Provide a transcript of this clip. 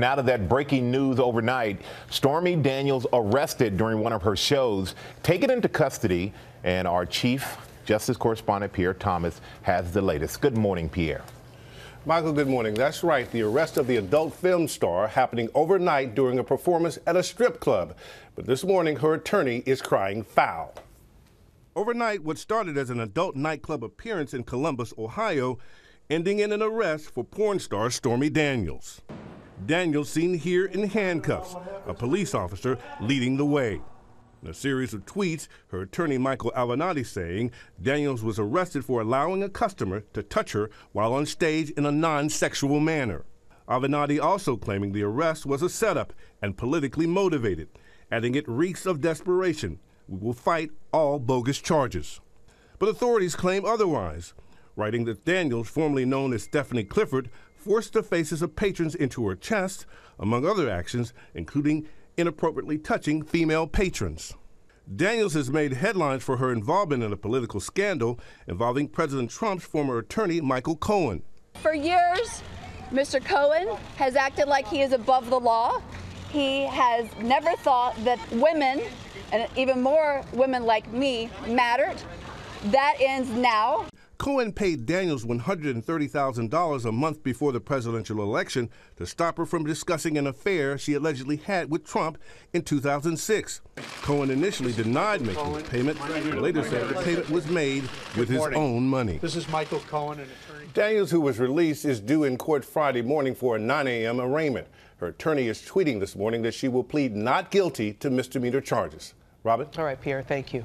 Now to that breaking news overnight, Stormy Daniels arrested during one of her shows, taken into custody, and our chief justice correspondent Pierre Thomas has the latest. Good morning, Pierre. Michael, good morning. That's right. The arrest of the adult film star happening overnight during a performance at a strip club. But this morning, her attorney is crying foul. Overnight, what started as an adult nightclub appearance in Columbus, Ohio, ending in an arrest for porn star Stormy Daniels. Daniels seen here in handcuffs, a police officer leading the way. In a series of tweets, her attorney Michael Avenatti saying Daniels was arrested for allowing a customer to touch her while on stage in a non sexual manner. Avenatti also claiming the arrest was a setup and politically motivated, adding it reeks of desperation. We will fight all bogus charges. But authorities claim otherwise, writing that Daniels, formerly known as Stephanie Clifford, forced the faces of patrons into her chest, among other actions, including inappropriately touching female patrons. Daniels has made headlines for her involvement in a political scandal involving President Trump's former attorney, Michael Cohen. For years, Mr. Cohen has acted like he is above the law. He has never thought that women, and even more women like me, mattered. That ends now. Cohen paid Daniels $130,000 a month before the presidential election to stop her from discussing an affair she allegedly had with Trump in 2006. Cohen initially denied making the payment, and later said the payment was made with his own money. This is Michael Cohen, an attorney. Daniels, who was released, is due in court Friday morning for a 9 a.m. arraignment. Her attorney is tweeting this morning that she will plead not guilty to misdemeanor charges. Robin? All right, Pierre, thank you.